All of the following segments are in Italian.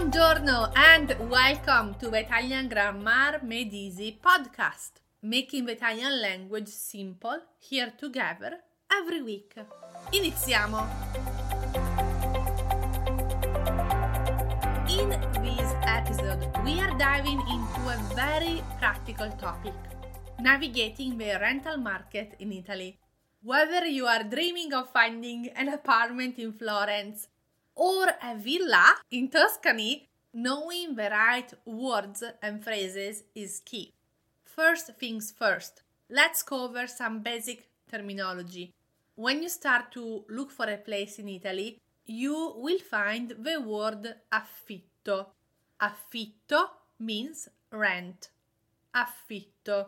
Buongiorno and welcome to Italian Grammar Made Easy podcast, making the Italian language simple here together every week. Iniziamo! In this episode, we are diving into a very practical topic navigating the rental market in Italy. Whether you are dreaming of finding an apartment in Florence or a villa in Tuscany, knowing the right words and phrases is key. First things first, let's cover some basic terminology. When you start to look for a place in Italy, you will find the word affitto. Affitto means rent. Affitto.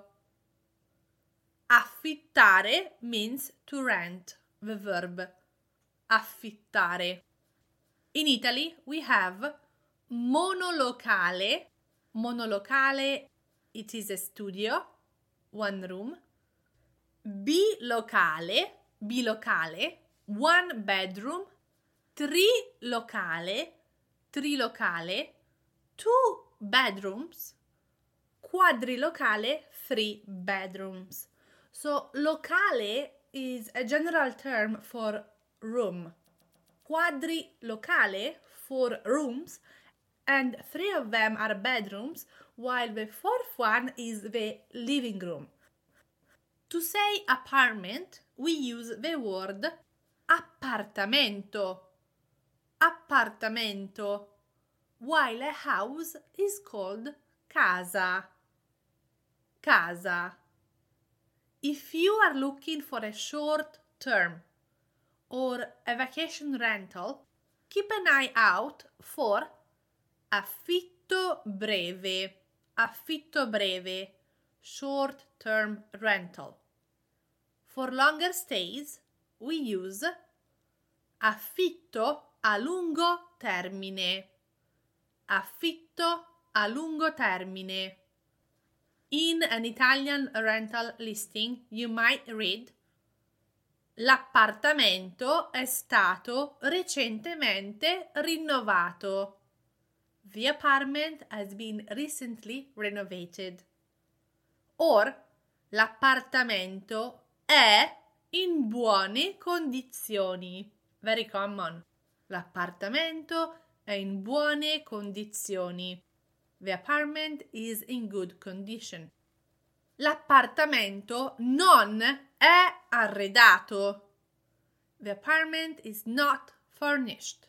Affittare means to rent, the verb. Affittare. In Italy, we have monolocale. Monolocale, it is a studio, one room. Bilocale, bilocale, one bedroom. Trilocale, trilocale, two bedrooms. Quadrilocale, three bedrooms. So, locale is a general term for room. Quadrilocale for rooms, and three of them are bedrooms, while the fourth one is the living room. To say apartment, we use the word appartamento. Appartamento, while a house is called casa. Casa. If you are looking for a short term or a vacation rental, keep an eye out for affitto breve. Affitto breve, short term rental. For longer stays, we use affitto a lungo termine. Affitto a lungo termine. In an Italian rental listing, you might read L'appartamento è stato recentemente rinnovato. The apartment has been recently renovated. Or l'appartamento è in buone condizioni. Very common. L'appartamento è in buone condizioni. The apartment is in good condition. L'appartamento non è arredato. The apartment is not furnished.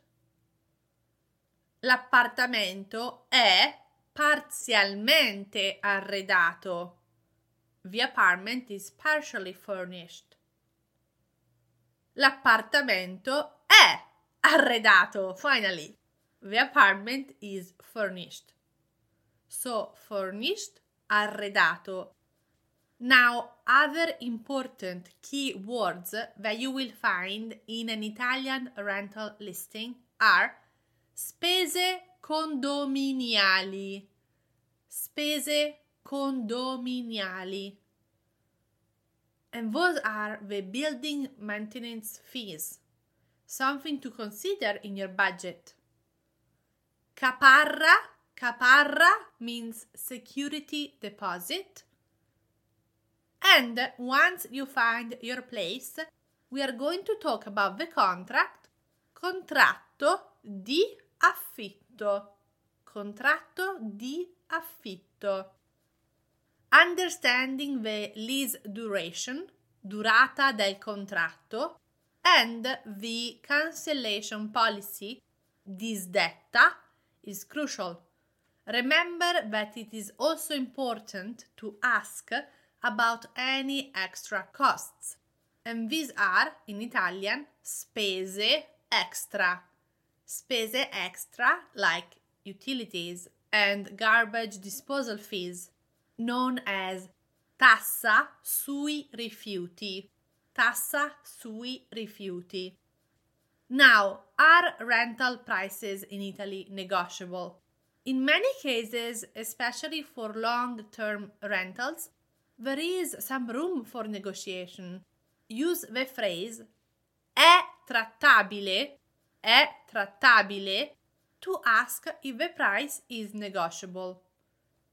L'appartamento è parzialmente arredato. The apartment is partially furnished. L'appartamento è arredato. Finally, the apartment is furnished. So, furnished, arredato. Now, other important key words that you will find in an Italian rental listing are spese condominiali. Spese condominiali. And those are the building maintenance fees. Something to consider in your budget. Caparra Caparra means security deposit. And once you find your place, we are going to talk about the contract. Contratto di affitto. Contratto di affitto. Understanding the lease duration, durata del contratto, and the cancellation policy, disdetta, is crucial. Remember that it is also important to ask about any extra costs. And these are, in Italian, spese extra. Spese extra like utilities and garbage disposal fees, known as tassa sui rifiuti. Tassa sui rifiuti. Now, are rental prices in Italy negotiable? In many cases, especially for long term rentals, there is some room for negotiation. Use the phrase è trattabile, è trattabile to ask if the price is negotiable.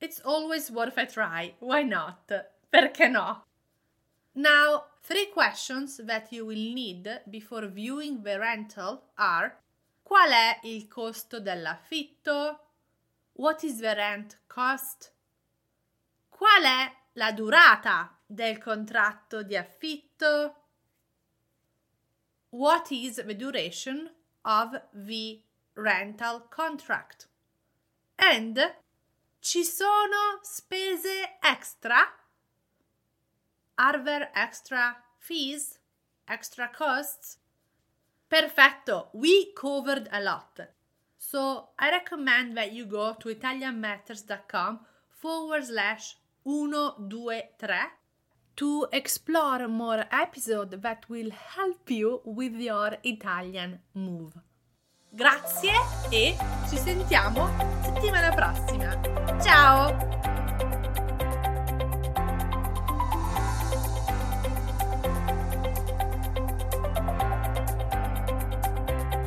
It's always worth a try. Why not? Perché no? Now, three questions that you will need before viewing the rental are Qual è il costo dell'affitto? What is the rent cost? Qual è la durata del contratto di affitto? What is the duration of the rental contract? And ci sono spese extra? Are there extra fees? Extra costs? Perfetto, we covered a lot. So I recommend that you go to italianmatters.com forward slash 123 to explore more episodes that will help you with your Italian move. Grazie e ci sentiamo settimana prossima. Ciao!